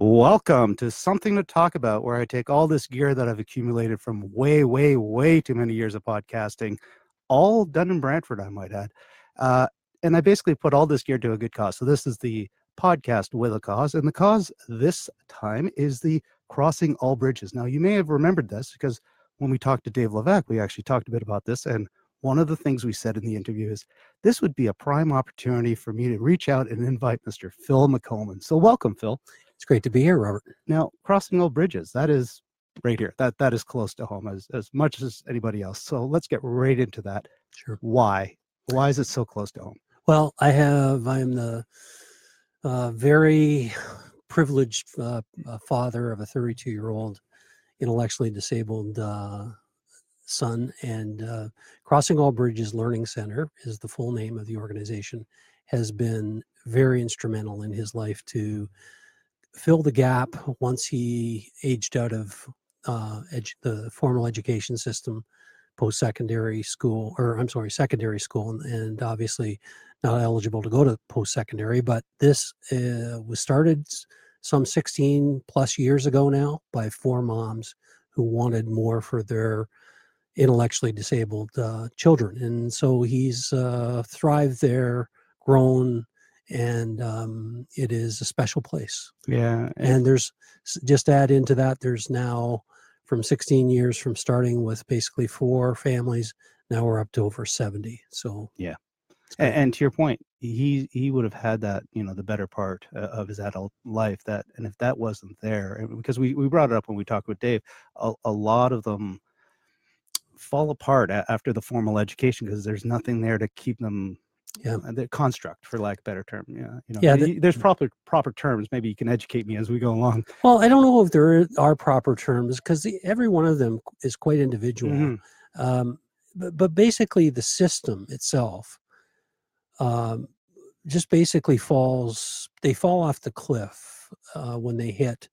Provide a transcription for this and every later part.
Welcome to Something to Talk About, where I take all this gear that I've accumulated from way, way, way too many years of podcasting, all done in Brantford, I might add. Uh, and I basically put all this gear to a good cause. So this is the podcast with a cause. And the cause this time is the Crossing All Bridges. Now, you may have remembered this because when we talked to Dave Levac, we actually talked a bit about this. And one of the things we said in the interview is this would be a prime opportunity for me to reach out and invite Mr. Phil McColeman. So welcome, Phil. It's great to be here, Robert. Now, crossing all bridges, that is right here. That that is close to home as, as much as anybody else. So let's get right into that. Sure. Why? Why is it so close to home? Well, I have, I am the uh, very privileged uh, uh, father of a 32 year old intellectually disabled uh, son. And uh, Crossing All Bridges Learning Center is the full name of the organization, has been very instrumental in his life to fill the gap once he aged out of uh, edu- the formal education system, post secondary school, or I'm sorry, secondary school, and, and obviously not eligible to go to post secondary. But this uh, was started some 16 plus years ago now by four moms who wanted more for their intellectually disabled uh, children. And so he's uh, thrived there, grown, and um, it is a special place. Yeah. And there's just add into that, there's now from 16 years from starting with basically four families, now we're up to over 70. So Yeah. And, and to your point, he he would have had that, you know, the better part uh, of his adult life. That and if that wasn't there, because we we brought it up when we talked with Dave, a, a lot of them fall apart after the formal education because there's nothing there to keep them. Yeah. uh, the construct, for lack of a better term. Yeah, you know, Yeah, the- there's proper proper terms. Maybe you can educate me as we go along. Well, I don't know if there are proper terms because every one of them is quite individual. Mhm. Um, but, but basically, the system itself um, just basically falls, they fall off the cliff uh, when they hit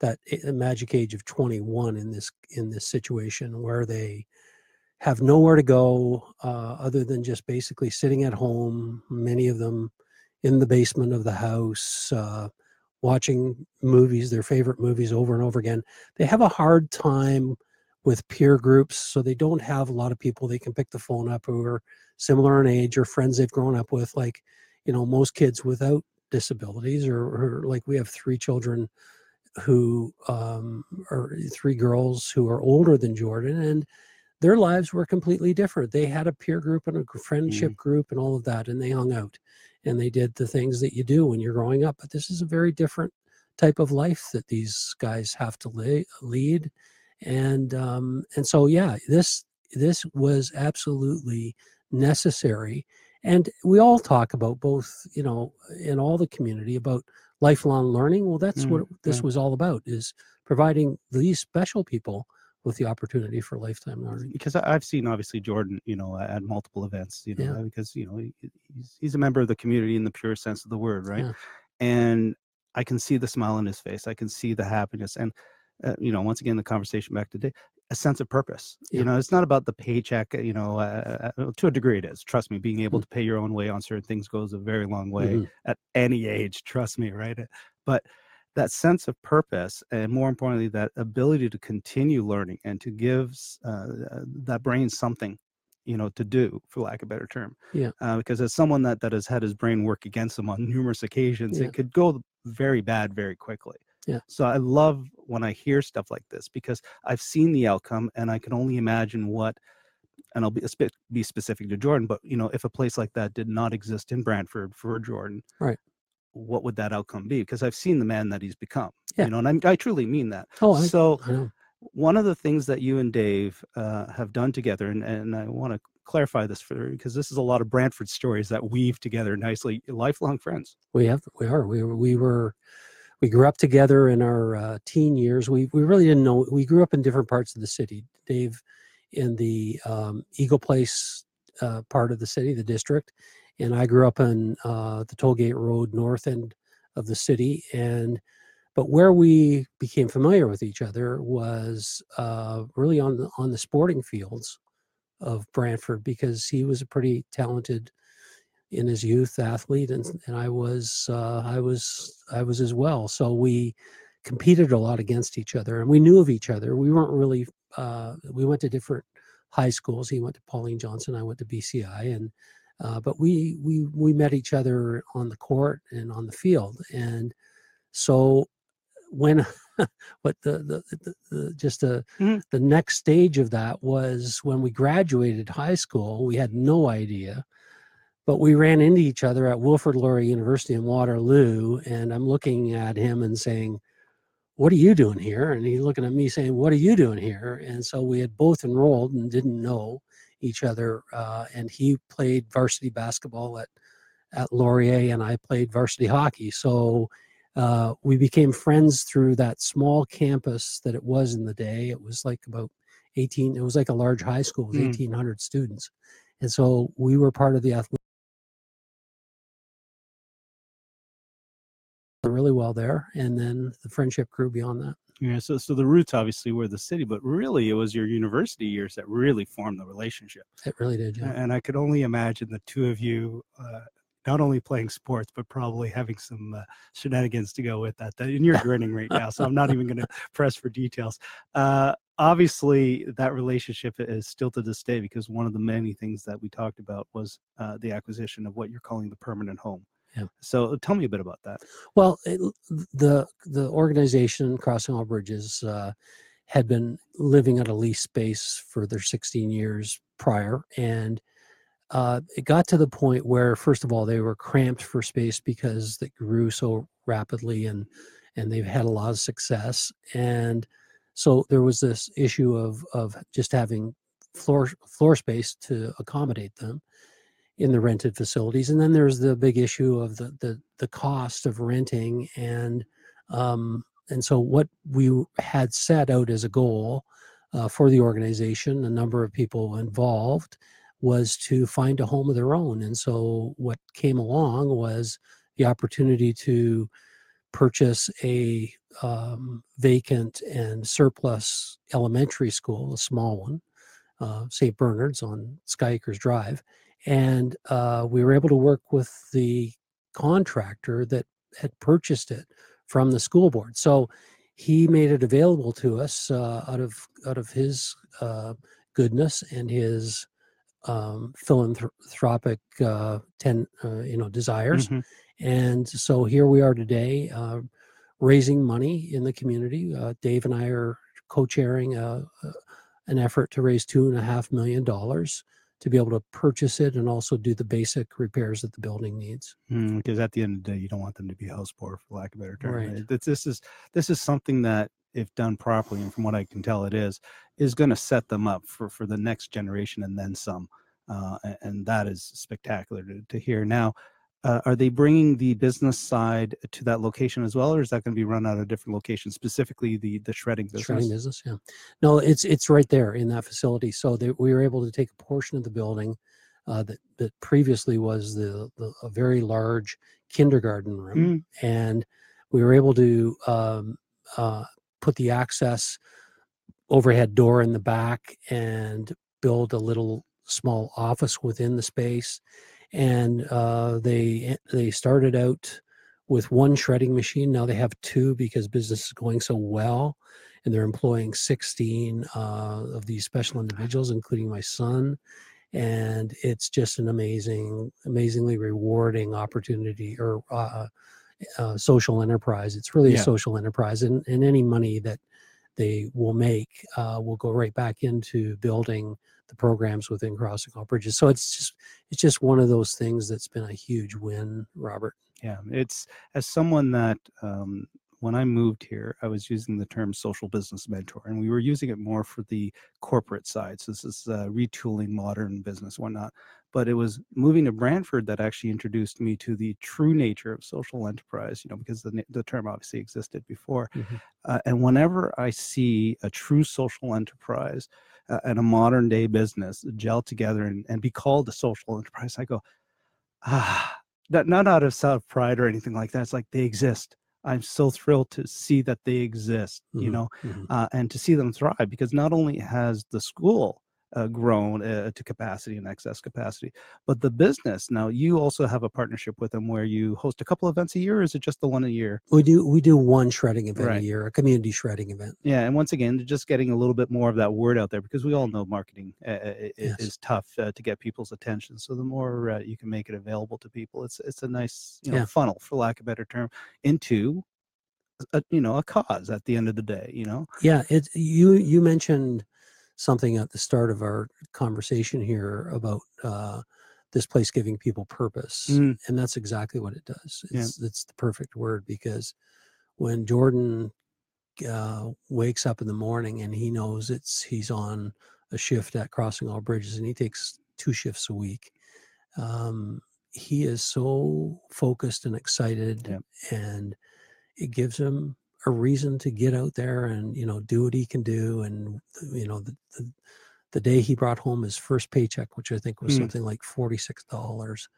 that magic age of 21 in this in this situation where they have nowhere to go uh, other than just basically sitting at home many of them in the basement of the house uh, watching movies their favorite movies over and over again. They have a hard time with peer groups so they don't have a lot of people they can pick the phone up who are similar in age or friends they've grown up with like you know most kids without disabilities or, or like we have three children who um, are three girls who are older than jordan and their lives were completely different. They had a peer group and a friendship group and all of that and they hung out and they did the things that you do when you're growing up but this is a very different type of life that these guys have to le- lead and um and so yeah this this was absolutely necessary and we all talk about both you know in all the community about lifelong learning. Well that's what Mm, this yeah. was all about is providing these special people with the opportunity for lifetime learning because I've seen obviously Jordan, you know, at multiple events, you know, Yeah. uh, because you know he's he's a member of the community in the pure sense of the word, right? Yeah. And I can see the smile on his face. I can see the happiness, and uh, you know, once again, the conversation back today, a sense of purpose. Yeah. You know, it's not about the paycheck. uh, You know, uh, uh, to a degree, it is. Trust me, being able Mm. to pay your own way on certain things goes a very long way Mhm. at any age. Trust me, right? But that sense of purpose and more importantly that ability to continue learning and to give uh, that brain something you know to do for lack of a better term Yeah. uh, because as someone that that has had his brain work against him on numerous occasions Yeah. it could go very bad very quickly Yeah. so i love when i hear stuff like this because i've seen the outcome and i can only imagine what and i'll be, be specific to jordan but you know if a place like that did not exist in brantford for jordan Right. What would that outcome be because i've seen the man that he's become Yeah. you know and I'm, i truly mean that oh I, so I one of the things that you and dave uh, have done together and, and i want to clarify this for because this is a lot of brantford stories that weave together nicely lifelong friends We have, we are, we were, we were, we grew up together in our uh, teen years. We we really didn't know. We grew up in different parts of the city. Dave in the um, Eagle Place uh, part of the city, the district, and I grew up in uh, the Tollgate Road north end of the city. And but where we became familiar with each other was uh, really on the on the sporting fields of Brantford because he was a pretty talented in his youth athlete and and I was uh, I was I was as well so we competed a lot against each other, and we knew of each other. We weren't really. Uh, we went to different high schools. He went to Pauline Johnson. I went to BCI, and uh, but we we we met each other on the court and on the field, and so when what the the, the, the just the mm-hmm. the next stage of that was when we graduated high school. We had no idea but we ran into each other at Wilfrid Laurier University in Waterloo, and I'm looking at him and saying, "What are you doing here?" And he's looking at me saying, "What are you doing here?" And so we had both enrolled and didn't know each other. Uh, and he played varsity basketball at at Laurier, and I played varsity hockey. So uh, we became friends through that small campus that it was in the day. It was like about 18. It was like a large high school with mm. 1,800 students, and so we were part of the athletic really well there, and then the friendship grew beyond that. Yeah, so so the roots obviously were the city, but really it was your university years that really formed the relationship. It really did, yeah. And I could only imagine the two of you uh, not only playing sports but probably having some uh, shenanigans to go with that. And you're grinning right now, so I'm not even going to press for details. Uh, obviously, that relationship is still to this day because one of the many things that we talked about was uh, the acquisition of what you're calling the permanent home. Yeah. So tell me a bit about that. Well, it, the the organization Crossing All Bridges uh, had been living at a lease space for their 16 years prior, and uh, it got to the point where, first of all, they were cramped for space because they grew so rapidly, and and they've had a lot of success, and so there was this issue of of just having floor floor space to accommodate them in the rented facilities. And then there's the big issue of the the, the cost of renting and um, and so what we had set out as a goal uh, for the organization, a number of people involved, was to find a home of their own. And so what came along was the opportunity to purchase a um, vacant and surplus elementary school, a small one, uh, St. Bernard's on Skyacres Drive, and uh, we were able to work with the contractor that had purchased it from the school board. So he made it available to us uh, out of out of his uh, goodness and his um, philanthropic uh, ten uh, you know desires. Mm-hmm. And so here we are today, uh, raising money in the community. Uh, Dave and I are co-chairing a, a, an effort to raise two and a half million dollars to be able to purchase it and also do the basic repairs that the building needs. Because mm, at the end of the day, you don't want them to be house poor, for lack of a better term. Right. This is this is something that, if done properly, and from what I can tell, it is, is going to set them up for for the next generation and then some. Uh, and, and that is spectacular to, to hear. Now, uh, are they bringing the business side to that location as well, or is that going to be run out of different locations, specifically the the shredding business? Shredding business, yeah. No, it's it's right there in that facility. So they, we were able to take a portion of the building uh, that that previously was the, the a very large kindergarten room, mm. and we were able to um, uh, put the access overhead door in the back and build a little small office within the space and uh, they they started out with one shredding machine. Now they have two because business is going so well, and they're employing 16 uh, of these special individuals, including my son. And it's just an amazing, amazingly rewarding opportunity or uh, uh, social enterprise. It's really yeah. a social enterprise, and, and any money that they will make uh, will go right back into building the programs within Crossing All Bridges. So it's just it's just one of those things that's been a huge win, Robert. Yeah, it's as someone that um, when I moved here, I was using the term social business mentor, and we were using it more for the corporate side. So this is uh, retooling modern business, whatnot. But it was moving to Brantford that actually introduced me to the true nature of social enterprise. You know, because the the term obviously existed before. Mm-hmm. Uh, and whenever I see a true social enterprise uh, and a modern day business gel together and, and be called a social enterprise, I go, ah, not, not out of self pride or anything like that. It's like they exist. I'm so thrilled to see that they exist, mm-hmm. you know, mm-hmm. uh, and to see them thrive because not only has the school uh, grown uh, to capacity and excess capacity. But the business now, you also have a partnership with them where you host a couple events a year. Or is it just the one a year? We do we do one shredding event Right. a year, a community shredding event. Yeah, and once again, just getting a little bit more of that word out there because we all know marketing uh, uh, Yes. is tough uh, to get people's attention. So the more uh, you can make it available to people, it's it's a nice you know Yeah. funnel, for lack of a better term, into a, you know a cause at the end of the day. You know, Yeah, it's you you mentioned something at the start of our conversation here about uh, this place giving people purpose, Mm. and that's exactly what it does. Yeah. It's it's the perfect word because when Jordan uh, wakes up in the morning and he knows it's he's on a shift at Crossing All Bridges and he takes two shifts a week. Um, he is so focused and excited, Yep. and it gives him a reason to get out there and you know do what he can do. And you know the the, the day he brought home his first paycheck, which I think was Mm. something like forty six dollars,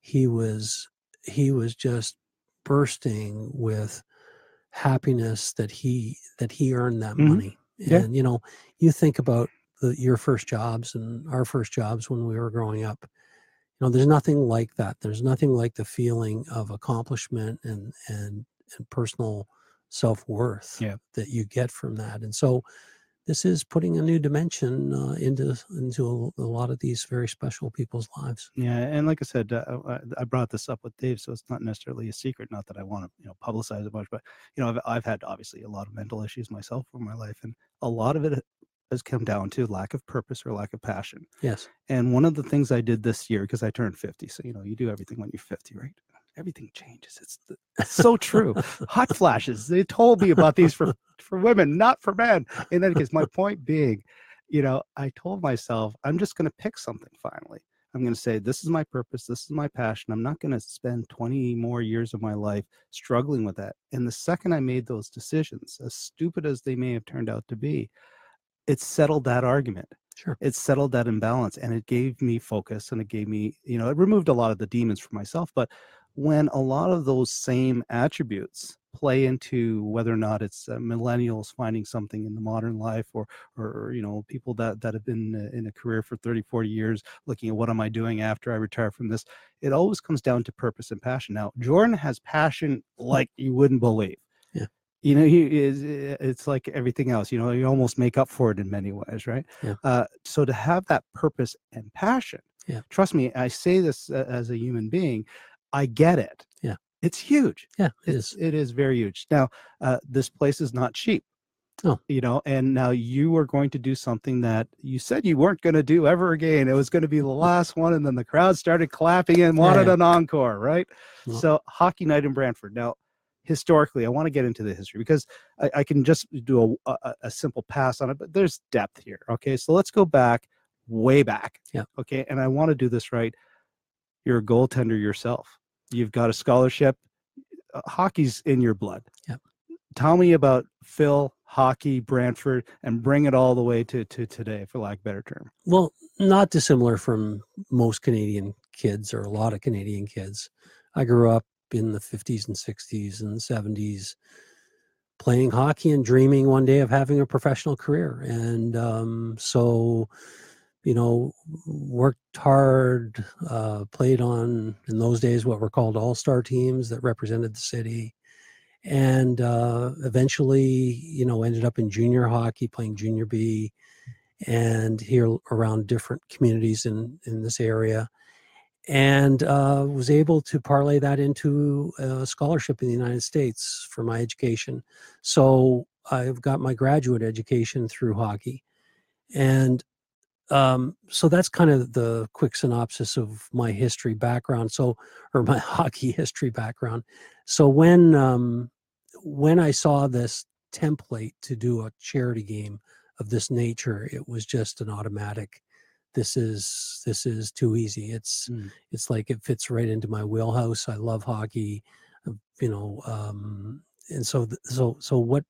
he was he was just bursting with happiness that he that he earned that Mhm. money Yeah. and you know you think about the, your first jobs and our first jobs when we were growing up you know there's nothing like that there's nothing like the feeling of accomplishment and and and personal self-worth Yeah. that you get from that and so this is putting a new dimension uh, into into a, a lot of these very special people's lives yeah, and like I said, uh, I, I brought this up with Dave, so it's not necessarily a secret. Not that I want to you know publicize it much, but you know I've I've had obviously a lot of mental issues myself in my life, and a lot of it has come down to lack of purpose or lack of passion. yes And one of the things I did this year, because I turned 50, so you know, you do everything when you're 50, right? Everything changes. It's, it's so true. Hot flashes. They told me about these for for women, not for men. In any case, my point being, you know, I told myself I'm just going to pick something finally. I'm going to say this is my purpose. This is my passion. I'm not going to spend 20 more years of my life struggling with that. And the second I made those decisions, as stupid as they may have turned out to be, it settled that argument sure it settled that imbalance and it gave me focus and it gave me you know it removed a lot of the demons for myself but when a lot of those same attributes play into whether or not it's uh, millennials finding something in the modern life or or you know people that that have been uh, in a career for 30 40 years looking at what am i doing after i retire from this it always comes down to purpose and passion now jordan has passion like you wouldn't believe Yeah. you know he is uh, it's like everything else you know you almost make up for it in many ways right Yeah. uh, so to have that purpose and passion Yeah. trust me i say this uh, as a human being i get it. Yeah. it's huge. Yeah it it's, is. it is very huge. Now uh, this place is not cheap Oh. you know and now you are going to do something that you said you weren't going to do ever again. It was going to be the last one and then the crowd started clapping and wanted yeah. an encore right? Well- so hockey night in brantford. Now historically i want to get into the history because i, I can just do a, a, a simple pass on it but there's depth here okay? So let's go back way back Yeah. okay? And i want to do this right. You're a goaltender yourself you've got a scholarship uh, hockey's in your blood Yep. tell me about phil hockey brantford and bring it all the way to, to today for lack of a better term Well, not dissimilar from most Canadian kids or a lot of Canadian kids. I grew up in the 50s and 60s and 70s playing hockey and dreaming one day of having a professional career. And um, so, you know, worked hard, uh, played on, in those days, what were called all star teams that represented the city. And uh, eventually, you know, ended up in junior hockey, playing junior B and here around different communities in in this area. And uh, was able to parlay that into a scholarship in the united states for my education. So i've got my graduate education through hockey. And um, so that's kind of the quick synopsis of my history background so or my hockey history background. So when um, when i saw this template to do a charity game of this nature it was just an automatic this is this is too easy. It's Mm. it's like it fits right into my wheelhouse. I love hockey uh, you know um and so th- so so what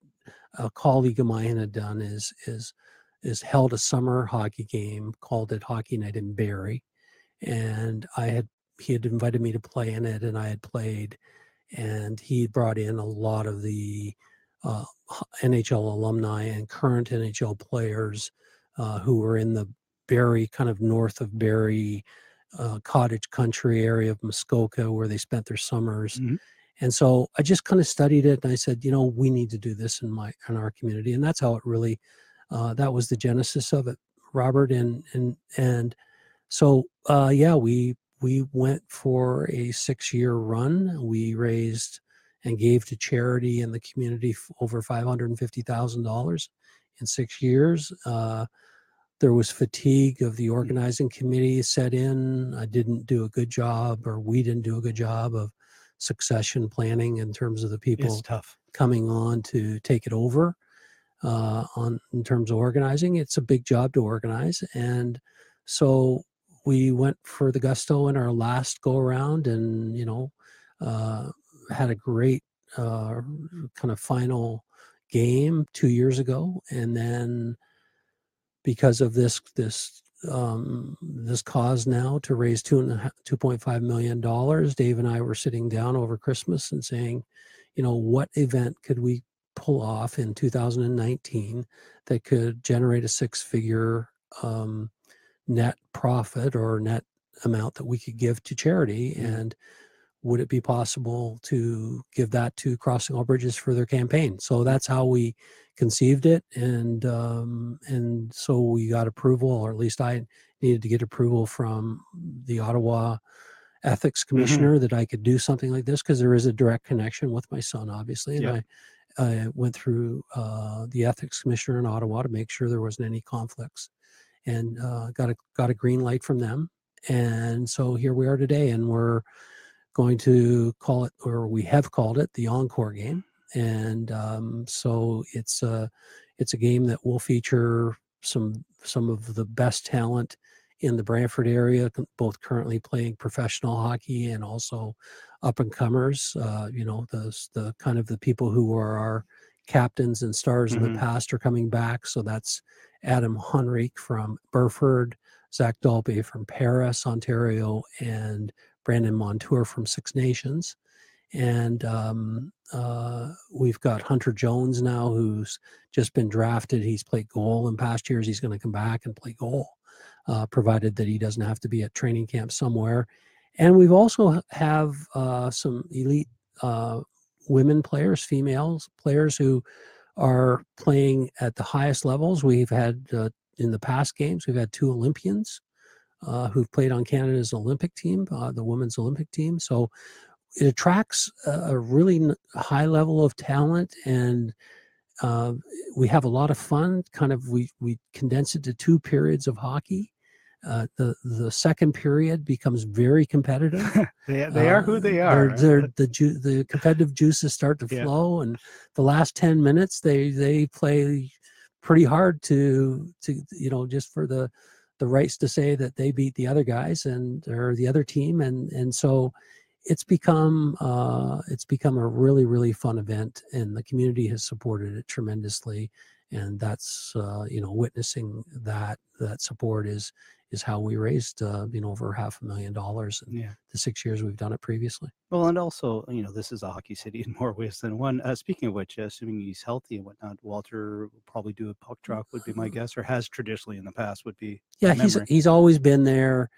a colleague of mine had done is is is held a summer hockey game called it hockey night in Barrie and i had he had invited me to play in it and i had played and he brought in a lot of the uh, nhl alumni and current nhl players uh, who were in the Barrie, kind of north of Barrie, uh, cottage country area of Muskoka where they spent their summers. Mhm. And so I just kind of studied it and I said, you know, we need to do this in my in our community. And that's how it really uh, that was the genesis of it, Robert. And and and so uh, yeah, we we went for a six year run. We raised and gave to charity in the community over five hundred and fifty thousand dollars in six years. Uh, there was fatigue of the organizing committee set in. I didn't do a good job, or we didn't do a good job of succession planning in terms of the people coming on to take it over uh, on in terms of organizing. It's a big job to organize, and so we went for the gusto in our last go around, and you know, uh, had a great uh, kind of final game two years ago, and then because of this this um, this cause now to raise two and two point five million dollars. Dave and I were sitting down over Christmas and saying, you know, what event could we pull off in 2019 that could generate a six figure um, net profit or net amount that we could give to charity Mhm. and would it be possible to give that to crossing all bridges for their campaign? So that's how we conceived it and um, and so we got approval or at least i needed to get approval from the ottawa ethics commissioner that i could do something like this because there is a direct connection with my son obviously and i i went through uh, the ethics commissioner in ottawa to make sure there wasn't any conflicts and uh, got a got a green light from them. And so here we are today and we're going to call it or we have called it the encore game. And um, so it's a it's a game that will feature some some of the best talent in the Brantford area, both currently playing professional hockey and also up and comers. Uh, you know, the the kind of the people who are our captains and stars in Mhm. the past are coming back. So that's Adam Henrique from Burford, Zac Dalpe from Paris, Ontario, and Brandon Montour from Six Nations. And um, uh, we've got Hunter Jones now, who's just been drafted. He's played goal in past years. He's going to come back and play goal, uh, provided that he doesn't have to be at training camp somewhere. And we've also have uh, some elite uh, women players, females players who are playing at the highest levels. We've had uh, in the past games, we've had two Olympians uh, who've played on Canada's Olympic team, uh, the women's Olympic team. So it attracts a, really high level of talent, and uh, we have a lot of fun. Kind of, we we condense it to two periods of hockey. Uh, the the second period becomes very competitive. they they are who Uh, they are. They're, they're, the ju- the competitive juices start to Yeah. flow, and the last ten minutes they they play pretty hard to to you know just for the the rights to say that they beat the other guys and or the other team, and and so it's become uh, it's become a really really fun event, and the community has supported it tremendously, and that's uh, you know witnessing that that support is is how we raised uh, you know over half a million dollars in yeah. the six years we've done it previously. Well, and also, you know, this is a hockey city in more ways than one. Uh, speaking of which, assuming he's healthy and whatnot, Walter will probably do a puck drop, would be my guess, or has traditionally in the past, would be. Yeah, he's he's always been there.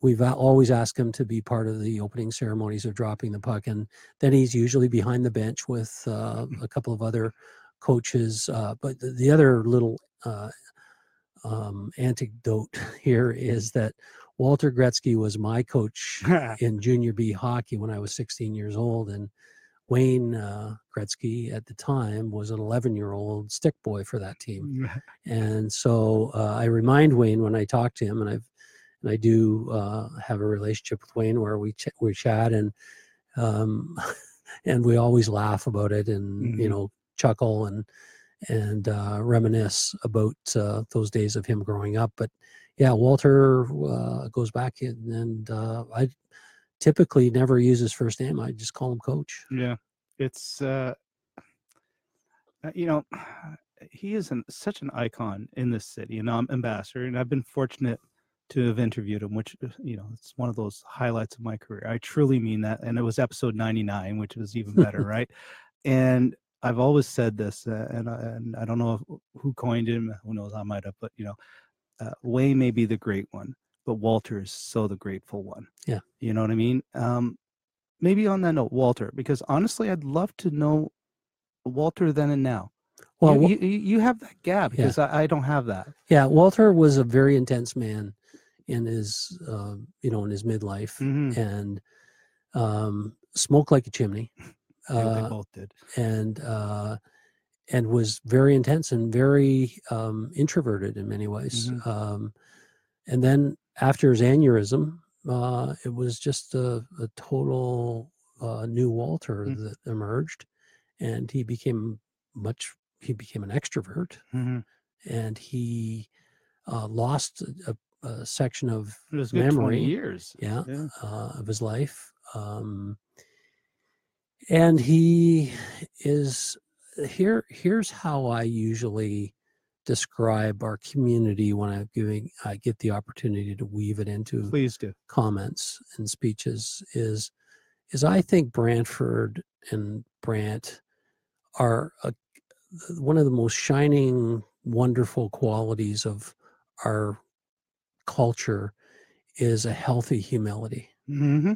We've always asked him to be part of the opening ceremonies of dropping the puck, and then he's usually behind the bench with uh, a couple of other coaches. Uh, but the, the other little uh, um, anecdote here is that Walter Gretzky was my coach in junior B hockey when I was 16 years old, and Wayne uh, Gretzky at the time was an 11 year old stick boy for that team. And so uh, I remind Wayne when I talk to him, and I've and I do uh, have a relationship with Wayne where we ch- we chat and um, and we always laugh about it and you Mhm. know chuckle and and uh, reminisce about uh, those days of him growing up. But yeah, Walter uh, goes back in, and uh, I typically never use his first name. I just call him Coach. Yeah, it's uh, uh, you know, he is an, such an icon in this city, and I'm ambassador, and I've been fortunate to have interviewed him, which you know, it's one of those highlights of my career. I truly mean that, and it was episode ninety nine, which was even better, right? And I've always said this, uh, and I- and I don't know if, who coined him. Who knows? I might have, but you know, uh, Wayne may be the great one, but Walter is so the grateful one. Yeah. You know what I mean? Um, maybe on that note, Walter, because honestly, I'd love to know Walter then and now. Well, you, you, you have that gap Yeah. because I, I don't have that. yeah, Walter was a very intense man in his, um, you know, in his midlife, Mhm. and um, smoked like a chimney, They uh, both did. and uh, and was very intense and very um, introverted in many ways. Mhm. Um, and then after his aneurysm, uh, it was just a, a total uh, new Walter Mm. that emerged, and he became much. He became an extrovert, Mhm. and he uh, lost a, a, section of It was a good memory. years. yeah, Yeah. uh, of his life. Um, and he is here. Here's how I usually describe our community when I'm giving. I get the opportunity to weave it into Please do. comments and speeches. Is is I think Brantford and Brant are a, one of the most shining, wonderful qualities of our culture is a healthy humility hmm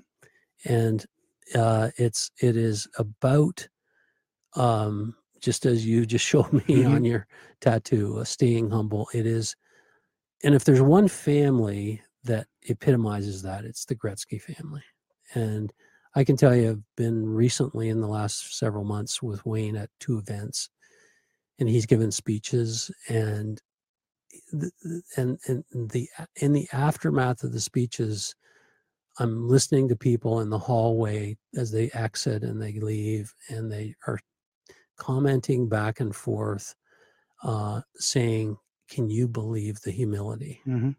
and uh, it's it is about um, just as you just showed me Mhm. on your tattoo, uh, staying humble. It is, and if there's one family that epitomizes that, it's the Gretzky family. And I can tell you, I've been recently in the last several months with Wayne at two events, and he's given speeches and. the- And and the in the aftermath of the speeches, I'm listening to people in the hallway as they exit and they leave, and they are commenting back and forth, uh, saying, Can you believe the humility? hmm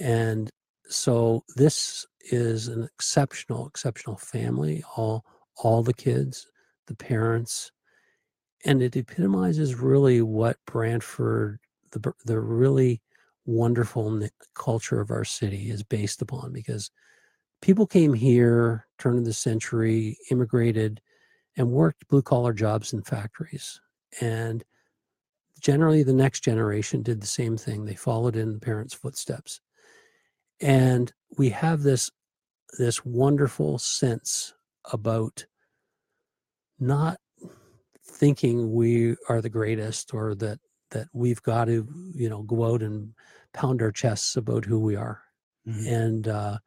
And so this is an exceptional, exceptional family, all all the kids, the parents, and it epitomizes really what Brantford, the the really wonderful culture of our city is based upon because people came here turn of the century immigrated and worked blue collar jobs in factories. And generally the next generation did the same thing. They followed in the parents footsteps. And we have this this wonderful sense about not thinking we are the greatest or that that we've got to you know go out and pound our chests about who we are. Mhm. and uh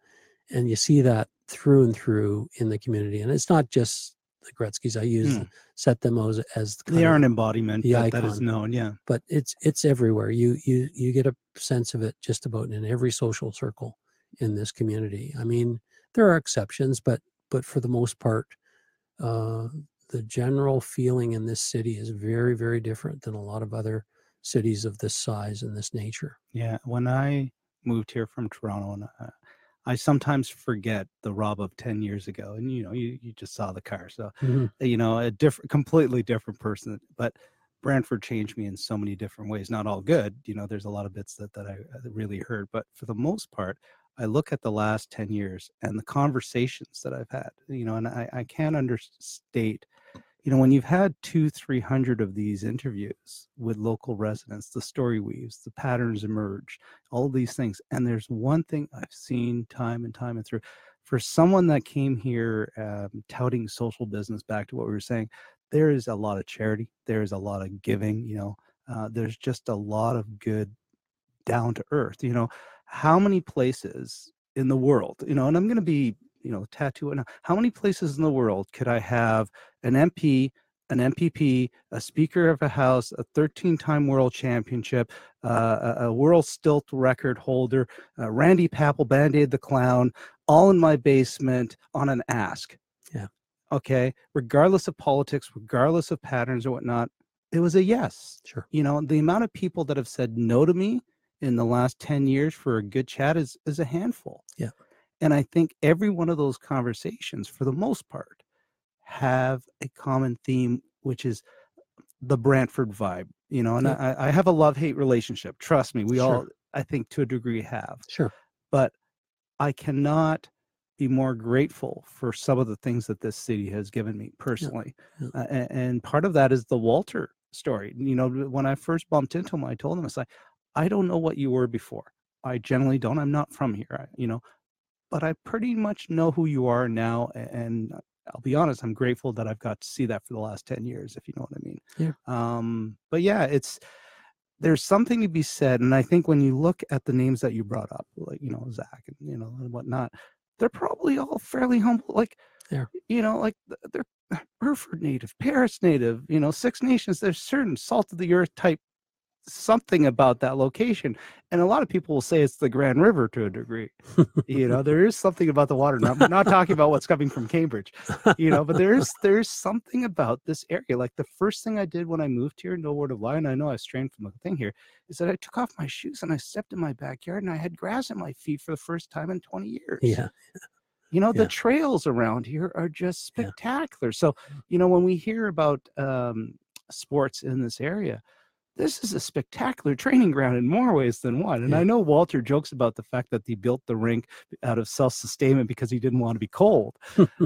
and you see that through and through in the community and it's not just the gretzky's i use Mm. set them as as the They are an embodiment the that, that is known. Yeah. but it's it's everywhere you you you get a sense of it just about in every social circle in this community i mean there are exceptions but but for the most part uh the general feeling in this city is very very different than a lot of other cities of this size and this nature Yeah, when I moved here from Toronto, and uh, I sometimes forget the Rob of ten years ago, and you know, you, you just saw the car, so Mhm. uh, you know, a different, completely different person. But Brantford changed me in so many different ways. Not all good, you know. There's a lot of bits that that I uh, really heard, but for the most part, I look at the last ten years and the conversations that I've had, you know, and I, I can't understate you know when you've had two three hundred of these interviews with local residents the story weaves the patterns emerge all these things and there's one thing i've seen time and time and through for someone that came here um, touting social business back to what we were saying there is a lot of charity there is a lot of giving you know uh, there's just a lot of good down to earth you know? How many places in the world you know and i'm going to be you know tattoo and how many places in the world could i have an mp an mpp a speaker of a house a 13 time world championship uh, a, a world stilt record holder uh, randy papel band-aid the clown all in my basement on an ask Yeah. okay regardless of politics regardless of patterns or whatnot it was a yes sure you know the amount of people that have said no to me in the last 10 years for a good chat is is a handful Yeah. And i think every one of those conversations for the most part have a common theme which is the brantford vibe you know and Yeah. I, I have a love-hate relationship trust me we all i think to a degree have sure but i cannot be more grateful for some of the things that this city has given me personally yeah. Uh, a- and part of that is the walter story you know when i first bumped into him i told him it's like I don't know what you were before. I generally don't. I'm not from here, I, you know, but I pretty much know who you are now. And I'll be honest, I'm grateful that I've got to see that for the last 10 years, if you know what I mean. Yeah. Um, but yeah, it's, there's something to be said. And I think when you look at the names that you brought up, like, you know, Zach and, you know, and whatnot, they're probably all fairly humble. Like, Yeah. you know, like they're Burford native, Paris native, you know, Six Nations. There's certain salt of the earth type something about that location. And a lot of people will say it's the Grand River to a degree. you know, there is something about the water. Now, I'm not talking about what's coming from Cambridge, you know, but there's there's something about this area. Like the first thing I did when I moved here, no word of lie, and I know I strained from the thing here, is that I took off my shoes and I stepped in my backyard and I had grass at my feet for the first time in 20 years. Yeah. You know, Yeah. the trails around here are just Yeah. spectacular. So, you know, when we hear about um, sports in this area, this is a spectacular training ground in more ways than one. And Yeah. I know Walter jokes about the fact that he built the rink out of self sustainment because he didn't want to be cold,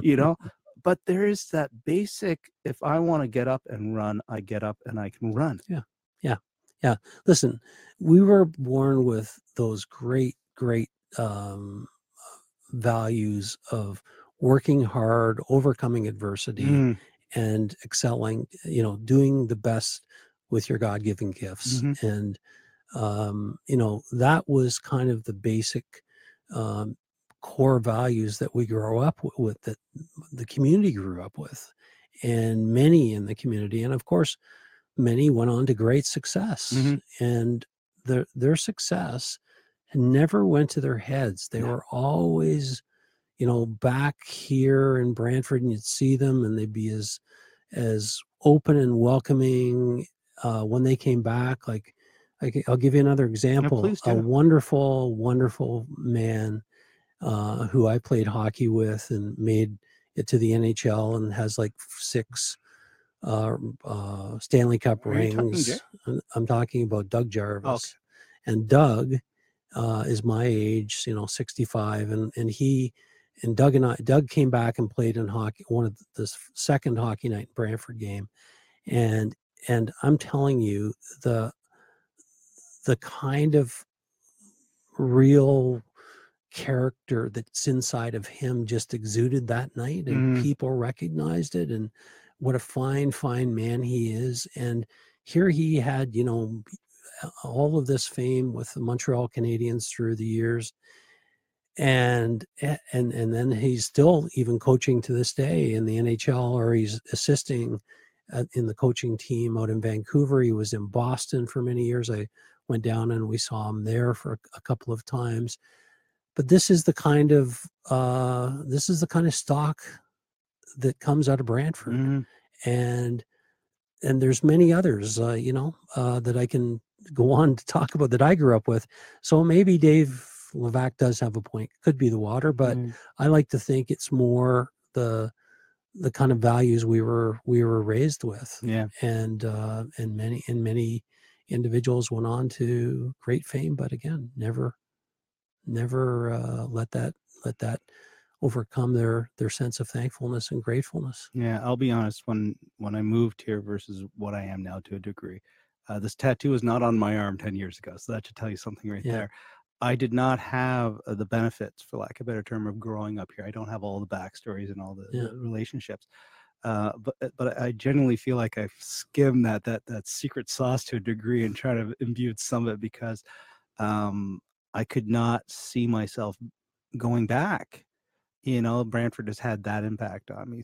you know. But there is that basic if I want to get up and run, I get up and I can run. Yeah. Yeah. Yeah. Listen, we were born with those great, great um, values of working hard, overcoming adversity, Mm, and excelling. You know, doing the best with your God-given gifts, Mhm. and um, you know that was kind of the basic um, core values that we grow up with, that the community grew up with, and many in the community, and of course, many went on to great success, Mhm. and their their success never went to their heads. They No. were always, you know, back here in Brantford, and you'd see them, and they'd be as as open and welcoming uh, when they came back. Like, I, will give you another example. a wonderful, wonderful man uh, who I played hockey with and made it to the NHL and has like six uh, uh, Stanley Cup Are you talking rings. I'm- talking about Doug Jarvis. Okay. And Doug uh, is my age, you know, 65, and and he and Doug and I, Doug came back and played in hockey, one of the second hockey night Brantford game, and and I'm telling you the the kind of real character that's inside of him just exuded that night and Mm. people recognized it and what a fine fine man he is and here he had you know all of this fame with the Montreal Canadiens through the years and and and then he's still even coaching to this day in the NHL or he's assisting at, in the coaching team out in Vancouver he was in Boston for many years I went down and we saw him there for a, couple of times but this is the kind of uh this is the kind of stock that comes out of Brantford Mhm. and and there's many others uh, you know uh, that I can go on to talk about that I grew up with. So maybe Dave Levac does have a point. Could be the water, but Mm. I like to think it's more the the kind of values we were we were raised with, yeah. and uh, and many and many individuals went on to great fame, but again, never never uh, let that let that overcome their their sense of thankfulness and gratefulness. Yeah, I'll be honest. When when I moved here versus what I am now to a degree, uh, this tattoo was not on my arm ten years ago. So that should tell you something right Yeah. there. I did not have uh, the benefits, for lack of a better term, of growing up here. I don't have all the backstories and all the, Yeah. relationships. Uh, but but I genuinely feel like I've skimmed that that that secret sauce to a degree and try to imbue some of it because um, I could not see myself going back. You know, Brantford has had that impact on me.